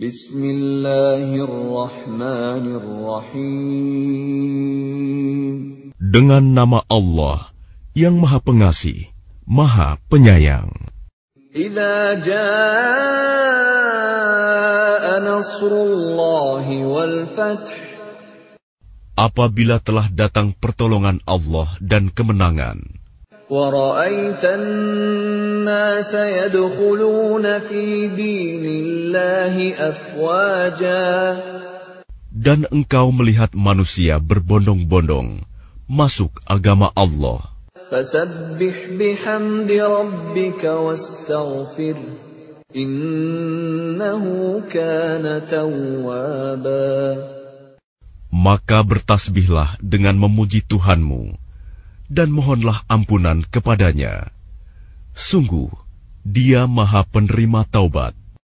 Bismillahirrahmanirrahim. Dengan nama Allah yang Maha Pengasih, Maha Penyayang. Idza jaa nasrullahi wal fath. Apabila telah datang pertolongan Allah dan kemenangan. ورأيت الناس يدخلون في دين الله أفواجا dan engkau melihat manusia berbondong-bondong masuk agama Allah, فسبح بحمد ربك واستغفر إنه كان توابا maka bertasbihlah dengan memuji Tuhanmu dan mohonlah ampunan kepadanya. Sungguh, Dia Maha Penerima Taubat.